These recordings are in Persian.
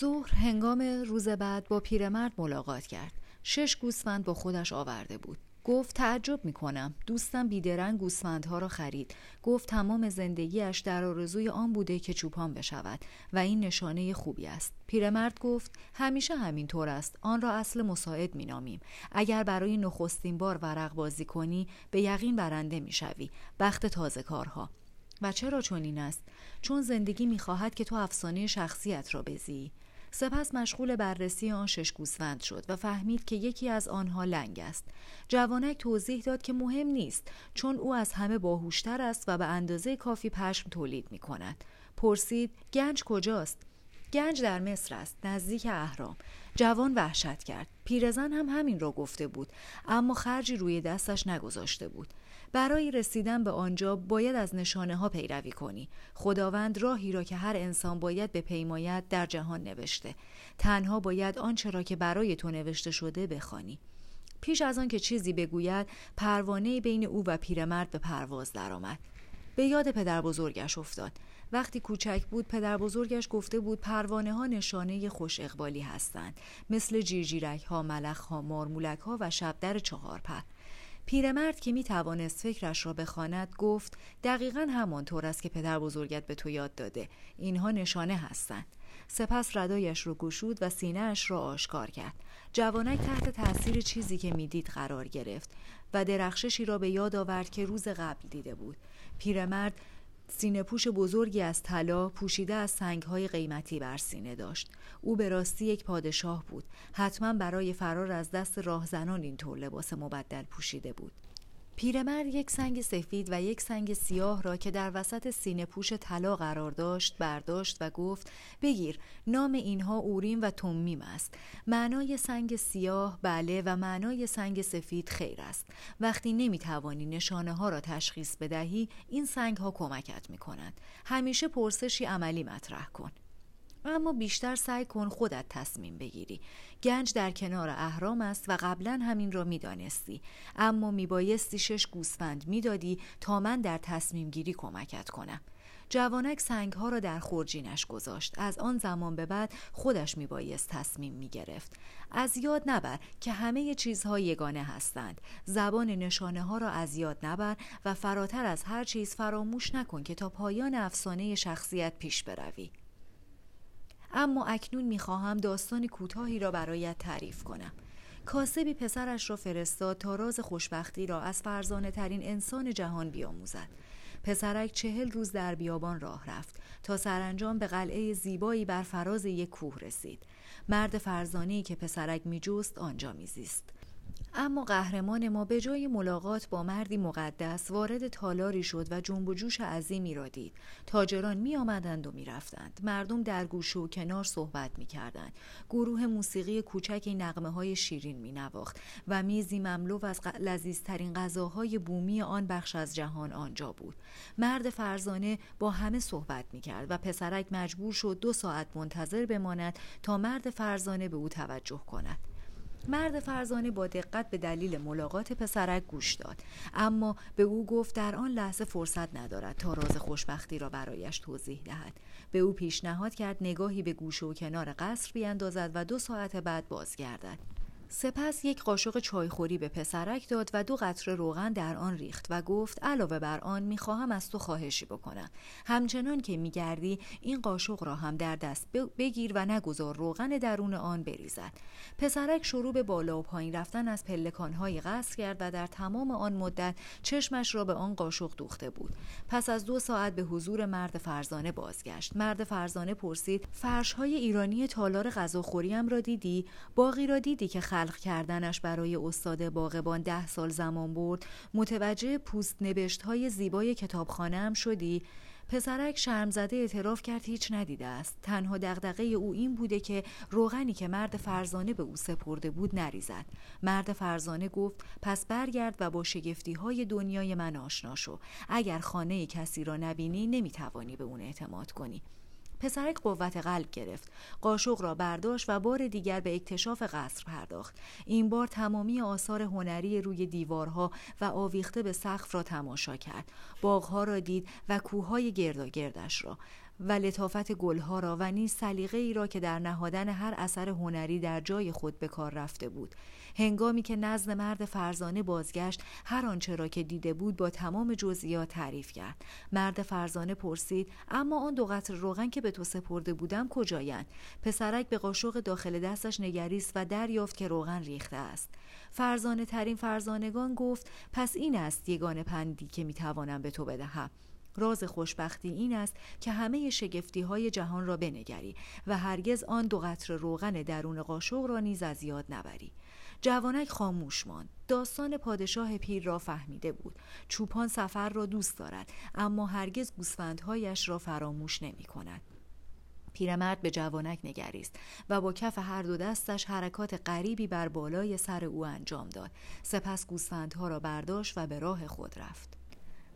ظهر هنگام روز بعد با پیرمرد ملاقات کرد. شش گوسفند با خودش آورده بود. گفت تعجب می کنم دوستم بیدرنگ گوسفندها را خرید. گفت تمام زندگیش در آرزوی آن بوده که چوپان بشود و این نشانه خوبی است. پیرمرد گفت همیشه همین طور است. آن را اصل مساعد می نامیم اگر برای نخستین بار ورق بازی کنی به یقین برنده می شوی بخت تازه کارها. و چرا چنین است؟ چون زندگی می‌خواهد که تو افسانه شخصیت را بزی. سپس مشغول بررسی آن شش گوسفند شد و فهمید که یکی از آنها لنگ است. جوانک توضیح داد که مهم نیست چون او از همه باهوشتر است و به اندازه کافی پشم تولید می کند پرسید گنج کجاست؟ گنج در مصر است نزدیک اهرام. جوان وحشت کرد. پیرزن هم همین را گفته بود اما خرجی روی دستش نگذاشته بود. برای رسیدن به آنجا باید از نشانه ها پیروی کنی. خداوند راهی را که هر انسان باید به پیمایت در جهان نوشته. تنها باید آنچه را که برای تو نوشته شده بخوانی. پیش از آن که چیزی بگوید پروانه بین او و پیرمرد به پرواز درآمد. به یاد پدر بزرگش افتاد. وقتی کوچک بود پدر بزرگش گفته بود پروانه ها نشانه خوش اقبالی هستند. مثل جیرجیرک ها ملخ ها مارمولک ها و شبدر چهار پر پیرمرد که می توانست فکرش را بخواند گفت دقیقا همانطور است که پدر بزرگت به تو یاد داده. اینها نشانه هستند. سپس ردایش رو گشود و سینهاش را آشکار کرد. جوانک تحت تاثیر چیزی که می‌دید قرار گرفت و درخششی را به یاد آورد که روز قبل دیده بود. پیرمرد سینه پوش بزرگی از طلا پوشیده از سنگهای قیمتی بر سینه داشت. او به راستی یک پادشاه بود. حتما برای فرار از دست راهزنان اینطور لباس مبدل پوشیده بود. پیرمرد یک سنگ سفید و یک سنگ سیاه را که در وسط سینه پوش طلا قرار داشت برداشت و گفت بگیر نام اینها اوریم و تومیم است. معنای سنگ سیاه بله و معنای سنگ سفید خیر است. وقتی نمی توانی نشانه ها را تشخیص بدهی این سنگ ها کمکت می کند همیشه پرسشی عملی مطرح کن. اما بیشتر سعی کن خودت تصمیم بگیری. گنج در کنار اهرام است و قبلا همین را می‌دانستی. اما میبایستی شش گوسفند می‌دادی تا من در تصمیم گیری کمکت کنم. جوانک سنگ ها را در خورجینش گذاشت. از آن زمان به بعد خودش میبایست تصمیم می‌گرفت. از یاد نبر که همه چیزها یگانه هستند. زبان نشانه ها را از یاد نبر و فراتر از هر چیز فراموش نکن که تا پایان افسانه شخصیت پیش بروی. اما اکنون می‌خواهم داستان کوتاهی را برایت تعریف کنم. کاسبی پسرش را فرستاد تا راز خوشبختی را از فرزانه ترین انسان جهان بیاموزد. پسرک چهل روز در بیابان راه رفت تا سرانجام به قلعه زیبایی بر فراز یک کوه رسید. مرد فرزانه‌ای که پسرک میجست آنجا میزیست. اما قهرمان ما به جای ملاقات با مردی مقدس وارد تالاری شد و جنب و جوش عظیمی را دید. تاجران می آمدند و می رفتند مردم در گوشه و کنار صحبت می کردند گروه موسیقی کوچکی نقمه های شیرین می نواخت و میزی مملو از لذیذترین غذاهای بومی آن بخش از جهان آنجا بود. مرد فرزانه با همه صحبت می کرد و پسرک مجبور شد دو ساعت منتظر بماند تا مرد فرزانه به او توجه کند. مرد فرزانه با دقت به دلیل ملاقات پسرک گوش داد. اما به او گفت در آن لحظه فرصت ندارد تا راز خوشبختی را برایش توضیح دهد. به او پیشنهاد کرد نگاهی به گوشه و کنار قصر بیاندازد و دو ساعت بعد بازگردد. سپس یک قاشق چایخوری به پسرک داد و دو قطره روغن در آن ریخت و گفت علاوه بر آن می‌خواهم از تو خواهشی بکنم. همچنان که میگردی این قاشق را هم در دست بگیر و نگذار روغن درون آن بریزد. پسرک شروع به بالا و پایین رفتن از پلکانهای قصر کرد و در تمام آن مدت چشمش را به آن قاشق دوخته بود. پس از دو ساعت به حضور مرد فرزانه بازگشت. مرد فرزانه پرسید فرشهای ایرانی تالار غذاخوریم را دیدی؟ باقی را دیدی که خلق کردنش برای استاد باغبان ده سال زمان برد. متوجه پوست نبشت های زیبای کتابخانه هم شدی؟ پسرک شرمزده اعتراف کرد هیچ ندیده است. تنها دغدغه او این بوده که روغنی که مرد فرزانه به او سپرده بود نریزد. مرد فرزانه گفت پس برگرد و با شگفتی های دنیای من آشنا شو. اگر خانه کسی را نبینی نمی‌توانی به اون اعتماد کنی. پسرک قوت قلب گرفت. قاشق را برداشت و بار دیگر به اکتشاف قصر پرداخت. این بار تمامی آثار هنری روی دیوارها و آویخته به سقف را تماشا کرد. باغها را دید و کوههای گرداگردش را. و لطافت گلها را و نیز سلیقه ای را که در نهادن هر اثر هنری در جای خود به کار رفته بود. هنگامی که نزد مرد فرزانه بازگشت هر آنچه را که دیده بود با تمام جزئیات تعریف کرد. مرد فرزانه پرسید اما آن دو قطر روغن که به تو سپرده بودم کجایند؟ پسرک به قاشق داخل دستش نگریست و دریافت که روغن ریخته است. فرزانه ترین فرزانگان گفت پس این است یگان پندی که می‌توانم به تو بدهم. راز خوشبختی این است که همه شگفتی های جهان را بنگری و هرگز آن دو قطر روغن درون قاشق را نیز از یاد نبری. جوانک خاموش ماند. داستان پادشاه پیر را فهمیده بود. چوپان سفر را دوست دارد اما هرگز گوسفندهایش را فراموش نمی کند. پیرمرد به جوانک نگریست و با کف هر دو دستش حرکات غریبی بر بالای سر او انجام داد. سپس گوسفندها را برداشت و به راه خود رفت.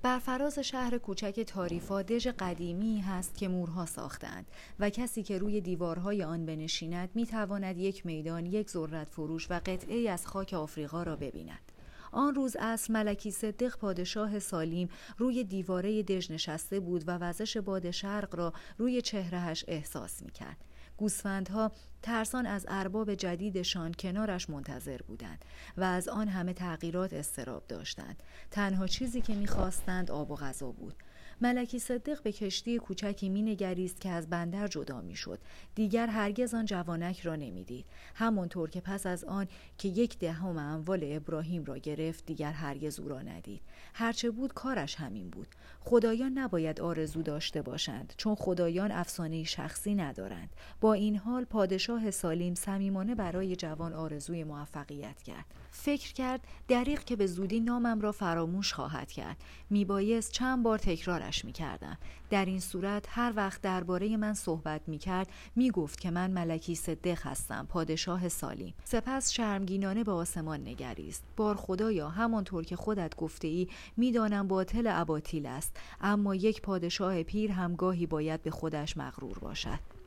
بر فراز شهر کوچک تاریفا دژ قدیمی هست که مورها ساختند و کسی که روی دیوارهای آن بنشیند می‌تواند یک میدان یک ذرت فروش و قطعه از خاک آفریقا را ببیند. آن روز از ملکی صدق پادشاه سالیم روی دیواره دژ نشسته بود و وزش باد شرق را روی چهرهش احساس می‌کرد. گوسفندها ترسان از ارباب جدیدشان کنارش منتظر بودند و از آن همه تغییرات استراب داشتند. تنها چیزی که می‌خواستند آب و غذا بود. ملکی صدق به کشتی کوچکی مینگریست که از بندر جدا می‌شد. دیگر هرگز آن جوانک را نمی‌دید. همانطور که پس از آن که یک دهم اموال ابراهیم را گرفت دیگر هرگز او را ندید. هرچه بود کارش همین بود. خدایان نباید آرزو داشته باشند چون خدایان افسانه شخصی ندارند. با این حال پادشاه سالیم صمیمانه برای جوان آرزوی موفقیت کرد. فکر کرد دریق که به زودی نامم را فراموش خواهد کرد. میبایست چند بار تکرارش می‌کردم. در این صورت هر وقت درباره من صحبت می‌کرد می‌گفت که من ملکی صدق هستم پادشاه سالیم سپس شرمگینانه به آسمان نگریست. بار خدایا همانطور که خودت گفته ای می‌دانم باطل اباطیل است. اما یک پادشاه پیر همگاهی باید به خودش مغرور باشد.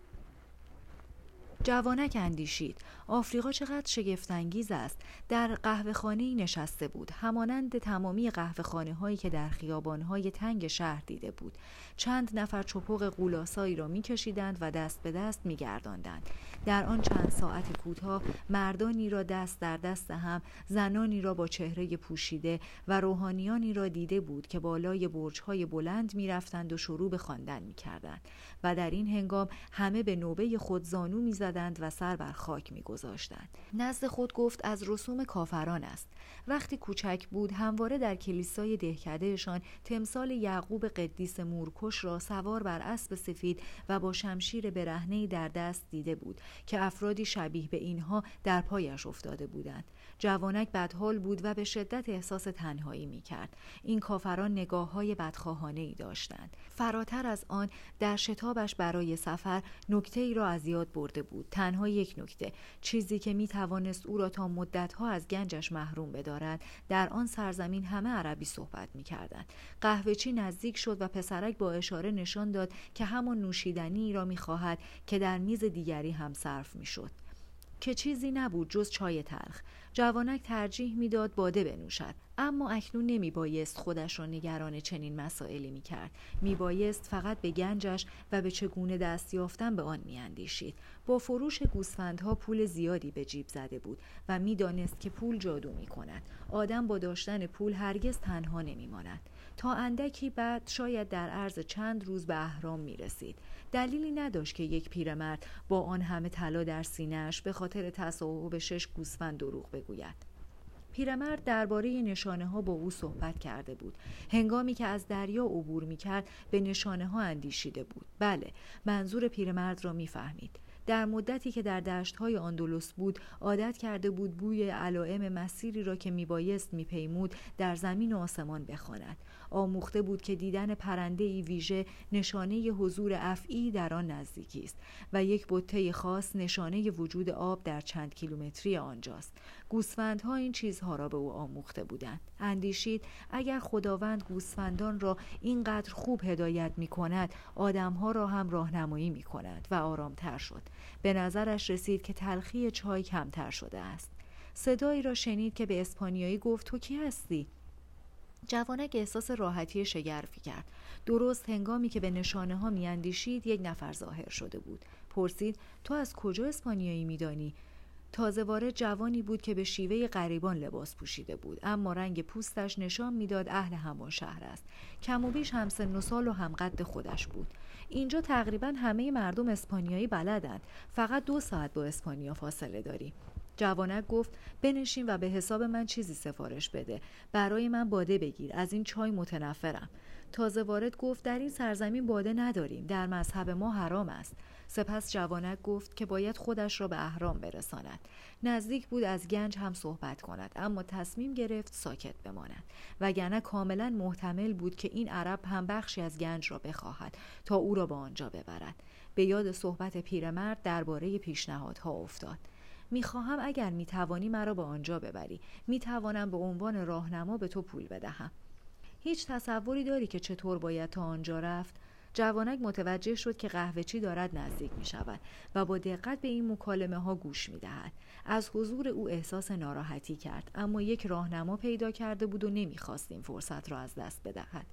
جوانک اندیشید. آفریقا چقدر شگفتانگیز است. در قهوهخانه نشسته بود. همانند تمامی قهوهخانه هایی که در خیابان های تنگ شهر دیده بود. چند نفر چپق قولاسایی را میکشیدند و دست به دست میگرداندند. در آن چند ساعت کوتاه مردانی را دست در دست هم زنانی را با چهره پوشیده و روحانیانی را دیده بود که بالای برجهای بلند می‌رفتند و شروع به خواندن می‌کردند. و در این هنگام همه به نوبه خود زانو می‌زدند و سر بر خاک میگذاشتند نزد خود گفت از رسوم کافران است وقتی کوچک بود همواره در کلیسای دهکدهشان تمثال یعقوب قدیس مورکش را سوار بر اسب سفید و با شمشیر برهنه در دست دیده بود که افرادی شبیه به اینها در پایش افتاده بودند جوانک بدحال بود و به شدت احساس تنهایی می کرد. این کافران نگاه های بدخواهانه ای داشتند. فراتر از آن در شتابش برای سفر نکته ای را از یاد برده بود. تنها یک نکته چیزی که می توانست او را تا مدتها از گنجش محروم بدارد در آن سرزمین همه عربی صحبت می کردند. قهوهچی نزدیک شد و پسرک با اشاره نشان داد که همان نوشیدنی را می خواهد که در میز دیگری هم صرف می شد. که چیزی نبود جز چای تلخ. جوانک ترجیح می‌داد باده بنوشد. اما اکنون نمی بایست خودش را نگران چنین مسائلی می کرد می بایست فقط به گنجش و به چگونه دست یافتن به آن می اندیشید. با فروش گوسفندها پول زیادی به جیب زده بود و می‌دانست که پول جادو می کند آدم با داشتن پول هرگز تنها نمی ماند تا اندکی بعد شاید در عرض چند روز به اهرام می رسید دلیلی نداشت که یک پیرمرد با آن همه طلا در سینهاش به خاطر تصاحب شش گوسفند دروغ بگوید. پیرمرد درباره نشانه ها با او صحبت کرده بود. هنگامی که از دریا عبور می کرد به نشانه ها اندیشیده بود. بله منظور پیرمرد را می‌فهمید. در مدتی که در دشتهای آندولوس بود عادت کرده بود بوی علائم مسیری را که میبایست میپیمود در زمین و آسمان بخواند. آموخته بود که دیدن پرنده ای ویژه نشانه حضور افعی در آن نزدیکی است و یک بطه خاص نشانه وجود آب در چند کیلومتری آنجاست. گوسفندها این چیزها را به او آموخته بودند. اندیشید اگر خداوند گوسفندان را اینقدر خوب هدایت می کند آدمها را هم راهنمایی می کند و آرامتر شد. به نظرش رسید که تلخی چای کمتر شده است. صدایی را شنید که به اسپانیایی گفت تو کی هستی؟ جوانک احساس راحتی شگرفی کرد. درست هنگامی که به نشانه ها میاندیشید یک نفر ظاهر شده بود. پرسید تو از کجا اسپانیایی میدانی؟ تازه وارد جوانی بود که به شیوه غریبان لباس پوشیده بود اما رنگ پوستش نشان می‌داد اهل همان شهر است. کم و بیش هم سن و سال و هم قد خودش بود. اینجا تقریبا همه مردم اسپانیایی بلدند. فقط دو ساعت با اسپانیا فاصله داریم. جوانک گفت بنشین و به حساب من چیزی سفارش بده. برای من باده بگیر از این چای متنفرم. تازه وارد گفت در این سرزمین باده نداریم در مذهب ما حرام است. سپس جوانک گفت که باید خودش را به اهرام برساند. نزدیک بود از گنج هم صحبت کند اما تصمیم گرفت ساکت بماند. وگرنه کاملا محتمل بود که این عرب هم بخشی از گنج را بخواهد تا او را به آنجا ببرد. به یاد صحبت پیرمرد درباره پیشنهادها افتاد. می‌خواهم اگر می‌توانی مرا به آنجا ببری می‌توانم به عنوان راهنما به تو پول بدهم هیچ تصوری داری که چطور باید تا آنجا رفت جوانک متوجه شد که قهوه چی دارد نزدیک می شود و با دقت به این مکالمه ها گوش می دهد. از حضور او احساس ناراحتی کرد اما یک راهنما پیدا کرده بود و نمی‌خواست این فرصت را از دست بدهد.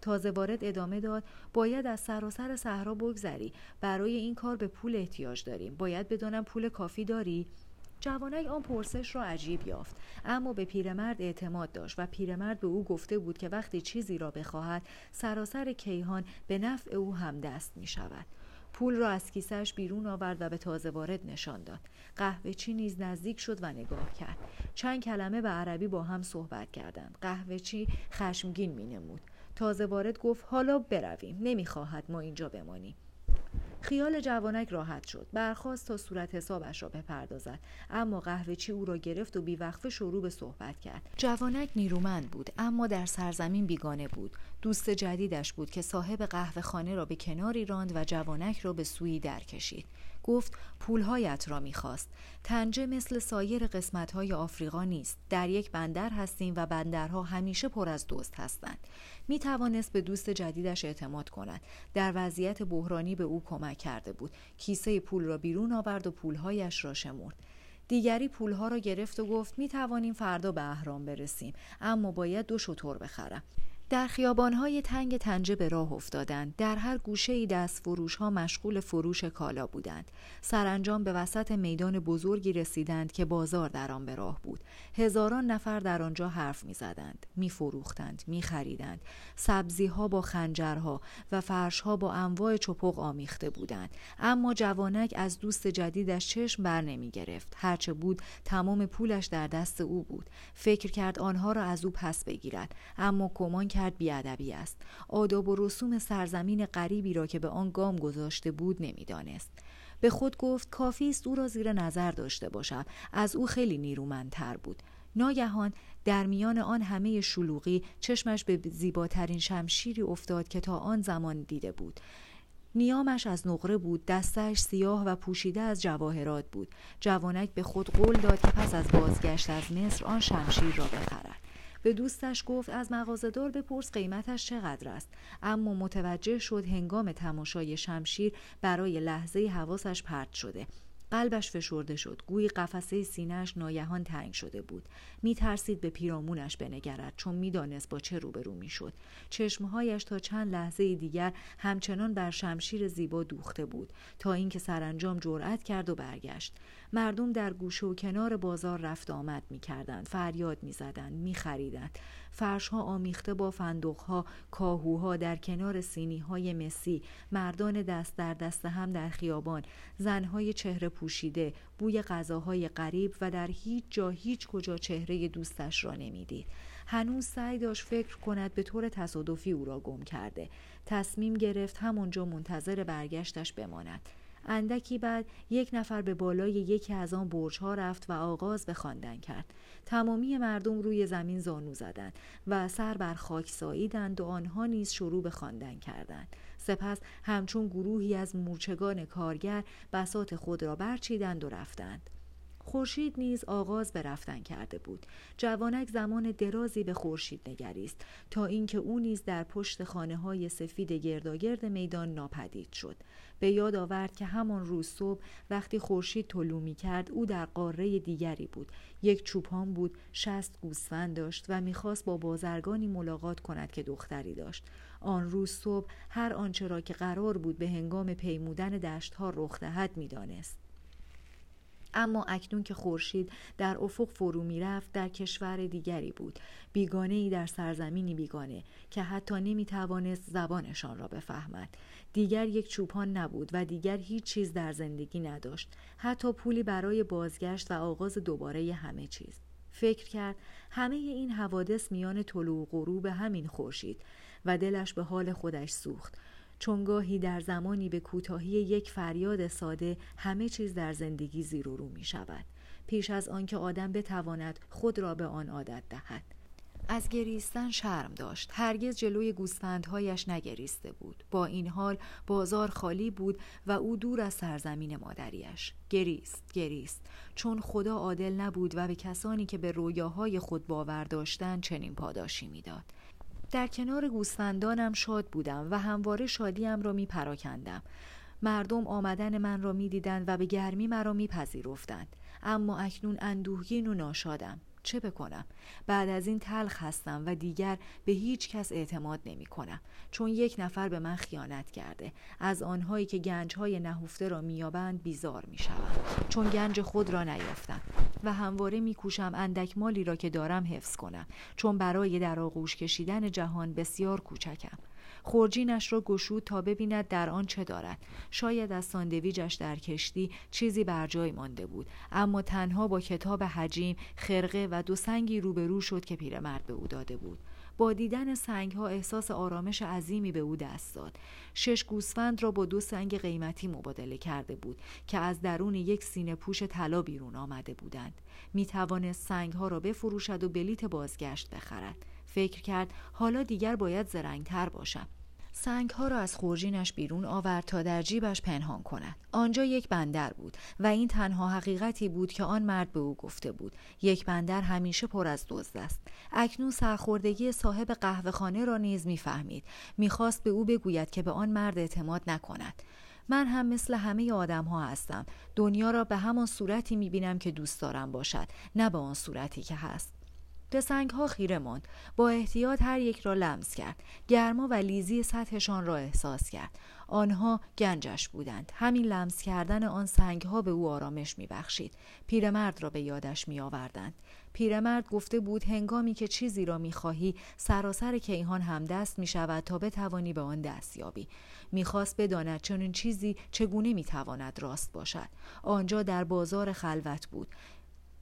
تازه وارد ادامه داد باید از سراسر صحرا بگذری. برای این کار به پول احتیاج داریم. باید بدانم پول کافی داری؟ جوانک آن پرسش را عجیب یافت. اما به پیرمرد اعتماد داشت و پیرمرد به او گفته بود که وقتی چیزی را بخواهد سراسر کیهان به نفع او هم دست می شود. پول را از کیسهش بیرون آورد و به تازه وارد نشان داد. قهوه چی نیز نزدیک شد و نگاه کرد. چند کلمه به عربی با هم صحبت کردند. قهوه چی خشمگین می نمود. تازه وارد گفت حالا برویم نمی‌خواهد ما اینجا بمانیم. خیال جوانک راحت شد. برخواست تا صورت حسابش را بپردازد. اما قهوه چی او را گرفت و بیوقفه شروع به صحبت کرد. جوانک نیرومند بود اما در سرزمین بیگانه بود. دوست جدیدش بود که صاحب قهوه خانه را به کناری راند و جوانک را به سوی در کشید گفت پولهایت را می‌خواست. تنجه مثل سایر قسمتهای آفریقا نیست. در یک بندر هستیم و بندرها همیشه پر از دوست هستند. می توانست به دوست جدیدش اعتماد کند. در وضعیت بحرانی به او کمک کرده بود. کیسه پول را بیرون آورد و پولهایش را شمرد. دیگری پولها را گرفت و گفت می توانیم فردا به اهرام برسیم. اما باید دو شطور بخرم. در خیابانهای تنگ تنجه به راه افتادند. در هر گوشه ای دست فروش ها مشغول فروش کالا بودند. سرانجام به وسط میدان بزرگی رسیدند که بازار در آن به راه بود. هزاران نفر در آنجا حرف می زدند می فروختند می خریدند سبزی ها با خنجرها و فرش ها با انواع چپق آمیخته بودند. اما جوانک از دوست جدیدش چشم بر نمی گرفت هرچه بود تمام پولش در دست او بود. فکر کرد آنها را از او پس بگیرد. اما کمان کرد بیادبی است. آداب و رسوم سرزمین غریبی را که به آن گام گذاشته بود نمی‌دانست. به خود گفت کافی است او را زیر نظر داشته باشم. از او خیلی نیرومندتر بود. ناگهان در میان آن همه شلوغی چشمش به زیباترین شمشیری افتاد که تا آن زمان دیده بود. نیامش از نقره بود دستش سیاه و پوشیده از جواهرات بود. جوانک به خود قول داد که پس از بازگشت از مصر آن شمشیر را بخرد. به دوستش گفت از مغازهدار بپرس قیمتش چقدر است. اما متوجه شد هنگام تماشای شمشیر برای لحظه حواسش پرت شده. قلبش فشرده شد. گویی قفسه سینهش ناگهان تنگ شده بود. می ترسید به پیرامونش بنگرد چون می‌دانست با چه روبرو می‌شد. چشمهایش تا چند لحظه دیگر همچنان بر شمشیر زیبا دوخته بود تا اینکه سرانجام جرأت کرد و برگشت. مردم در گوشه و کنار بازار رفت آمد می کردند فریاد می زدند می خریدند فرشها آمیخته با فندقها کاهوها در کنار سینی های مسی. مردان دست در دست هم در خیابان. زنهای چهره پوشیده بوی غذاهای غریب و در هیچ جا هیچ کجا چهره دوستش را نمی‌دید. هنوز سعی داشت فکر کند به طور تصادفی او را گم کرده. تصمیم گرفت همونجا منتظر برگشتش بماند. اندکی بعد یک نفر به بالای یکی از آن برج ها رفت و آغاز به خواندن کرد. تمامی مردم روی زمین زانو زدند و سر بر خاک ساییدند و آنها نیز شروع به خواندن کردند. سپس همچون گروهی از مورچگان کارگر بسات خود را برچیدند و رفتند. خورشید نیز آغاز به رفتن کرده بود. جوانک زمان درازی به خورشید نگریست تا اینکه او نیز در پشت خانه های سفید گرداگرد میدان ناپدید شد. به یاد آورد که همان روز صبح وقتی خورشید طلوع می کرد او در قاره دیگری بود. یک چوپان بود شست گوسفند داشت و می‌خواست با بازرگانی ملاقات کند که دختری داشت. آن روز صبح هر آنچه را که قرار بود به هنگام پیمودن دشتها رخ دهد می‌دانست. اما اکنون که خورشید در افق فرو می‌رفت در کشور دیگری بود. بیگانه ای در سرزمینی بیگانه که حتی نمی توانست زبانشان را بفهمد. دیگر یک چوپان نبود و دیگر هیچ چیز در زندگی نداشت. حتی پولی برای بازگشت و آغاز دوباره همه چیز. فکر کرد همه این حوادث میان طلوع و غروب همین خورشید و دلش به حال خودش سوخت. چون گاهی در زمانی به کوتاهی یک فریاد ساده همه چیز در زندگی زیر و رو می شود. پیش از آنکه آدم بتواند خود را به آن عادت دهد. از گریستن شرم داشت. هرگز جلوی گوسفندهایش نگریسته بود. با این حال بازار خالی بود و او دور از سرزمین مادریش. گریست گریست. چون خدا عادل نبود و به کسانی که به رویاهای خود باور داشتند چنین پاداشی می‌داد. در کنار گوسفندانم شاد بودم و همواره شادیم را می پراکندم. مردم آمدن من را می دیدند و به گرمی مرا می پذیرفتند. اما اکنون اندوهگین و ناشادم. چه بکنم. بعد از این تلخ هستم و دیگر به هیچ کس اعتماد نمی کنم چون یک نفر به من خیانت کرده. از آنهایی که گنج های نهفته را میابند بیزار می شوم چون گنج خود را نیافتم و همواره میکوشم اندک مالی را که دارم حفظ کنم چون برای در آغوش کشیدن جهان بسیار کوچکم. خورجینش را گشود تا ببیند در آن چه دارد. شاید از ساندویجش در کشتی چیزی بر جای مانده بود. اما تنها با کتاب حجیم خرقه و دو سنگی روبرو شد که پیرمرد به او داده بود. با دیدن سنگ ها احساس آرامش عظیمی به او دست داد. شش گوسفند را با دو سنگ قیمتی مبادله کرده بود که از درون یک سینه پوش طلا بیرون آمده بودند. می توانست سنگ ها را بفروشد و بلیت بازگشت بخرد. فکر کرد حالا دیگر باید زرنگتر باشم. سنگ ها را از خورجینش بیرون آورد تا در جیبش پنهان کند. آنجا یک بندر بود و این تنها حقیقتی بود که آن مرد به او گفته بود. یک بندر همیشه پر از دزد است. اکنون سرخوردگی صاحب قهوهخانه را نیز می‌فهمید. می‌خواست به او بگوید که به آن مرد اعتماد نکند. من هم مثل همه آدم ها هستم. دنیا را به همان صورتی می بینم که دوست دارم باشد. نه به آن صورتی که هست. به سنگ ها خیره ماند. با احتیاط هر یک را لمس کرد. گرما و لیزی سطحشان را احساس کرد. آنها گنجش بودند. همین لمس کردن آن سنگ ها به او آرامش میبخشید. پیرمرد را به یادش می آوردند پیرمرد گفته بود هنگامی که چیزی را می‌خواهی سراسر کیهان هم دست می شود تا بتوانی به آن دست یابی. می‌خواست بداند چنین چیزی چگونه می‌تواند راست باشد. آنجا در بازار خلوت بود.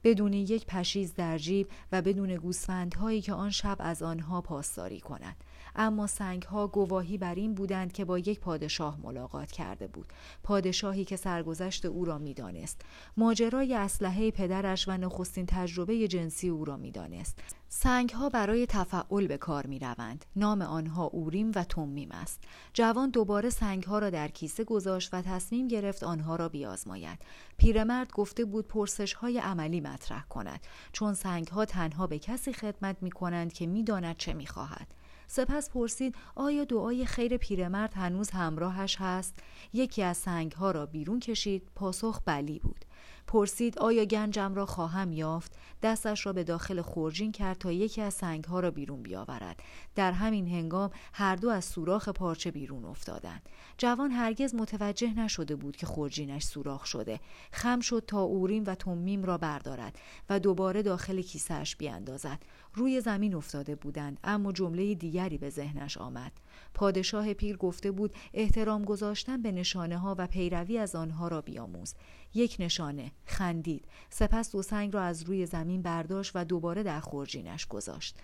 بدون یک پشیز در جیب و بدون گوسفندهایی که آن شب از آنها پاسداری کند. اما سنگها گواهی بر این بودند که با یک پادشاه ملاقات کرده بود پادشاهی که سرگذشت او را می‌دانست ماجرای اسلحه پدرش و نخستین تجربه جنسی او را می‌دانست سنگ ها برای تفعول به کار می روند. نام آنها اوریم و تومیم است. جوان دوباره سنگ ها را در کیسه گذاشت و تصمیم گرفت آنها را بیازماید. پیرمرد گفته بود پرسش های عملی مطرح کند چون سنگ ها تنها به کسی خدمت می کنند که می داند چه می خواهد. سپس پرسید آیا دعای خیر پیرمرد هنوز همراهش هست؟ یکی از سنگ ها را بیرون کشید پاسخ بلی بود. پرسید آیا گنجم را خواهم یافت؟ دستش را به داخل خورجین کرد تا یکی از سنگها را بیرون بیاورد. در همین هنگام هر دو از سوراخ پارچه بیرون افتادند. جوان هرگز متوجه نشده بود که خورجینش سوراخ شده. خم شد تا اوریم و تومیم را بردارد و دوباره داخل کیسهش بیاندازد روی زمین افتاده بودند اما جمله دیگری به ذهنش آمد. پادشاه پیر گفته بود احترام گذاشتن به نشانه ها و پیروی از آنها را بیاموز. یک نشانه خندید. سپس دو سنگ را از روی زمین برداشت و دوباره در خورجینش گذاشت.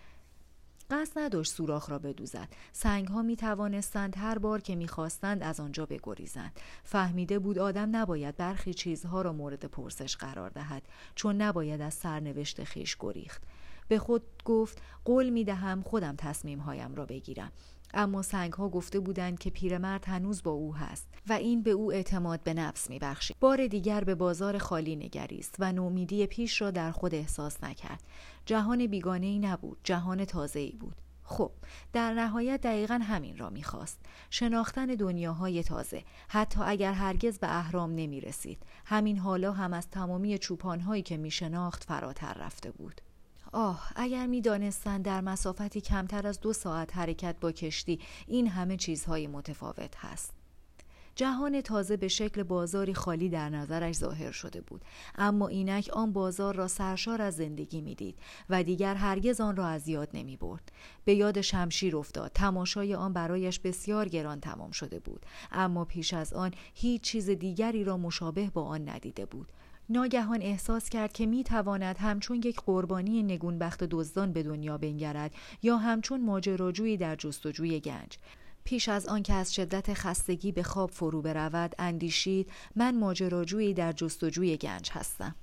قصد نداشت سوراخ را بدوزد. سنگ ها می توانستند هر بار که می‌خواستند از آنجا بگریزند. فهمیده بود آدم نباید برخی چیزها را مورد پرسش قرار دهد چون نباید از سرنوشت خیش گریخت. به خود گفت قول می دهم خودم تصمیم هایم را بگیرم. اما سنگ ها گفته بودند که پیرمرد هنوز با او هست و این به او اعتماد به نفس میبخشید. بار دیگر به بازار خالی نگریست و نومیدی پیش را در خود احساس نکرد. جهان بیگانه ای نبود جهان تازه ای بود. خب در نهایت دقیقا همین را می‌خواست. شناختن دنیاهای تازه. حتی اگر هرگز به اهرام نمی رسید همین حالا هم از تمامی چوپانهایی که می شناخت فراتر رفته بود. آه اگر می دانستن در مسافتی کمتر از دو ساعت حرکت با کشتی این همه چیزهای متفاوت هست. جهان تازه به شکل بازاری خالی در نظرش ظاهر شده بود. اما اینک آن بازار را سرشار از زندگی می‌دید و دیگر هرگز آن را از یاد نمی برد به یاد شمشیر افتاد. تماشای آن برایش بسیار گران تمام شده بود. اما پیش از آن هیچ چیز دیگری را مشابه با آن ندیده بود. ناگهان احساس کرد که می تواند همچون یک قربانی نگونبخت دزدان به دنیا بنگرد یا همچون ماجراجویی در جستجوی گنج. پیش از آن که از شدت خستگی به خواب فرو برود اندیشید من ماجراجویی در جستجوی گنج هستم.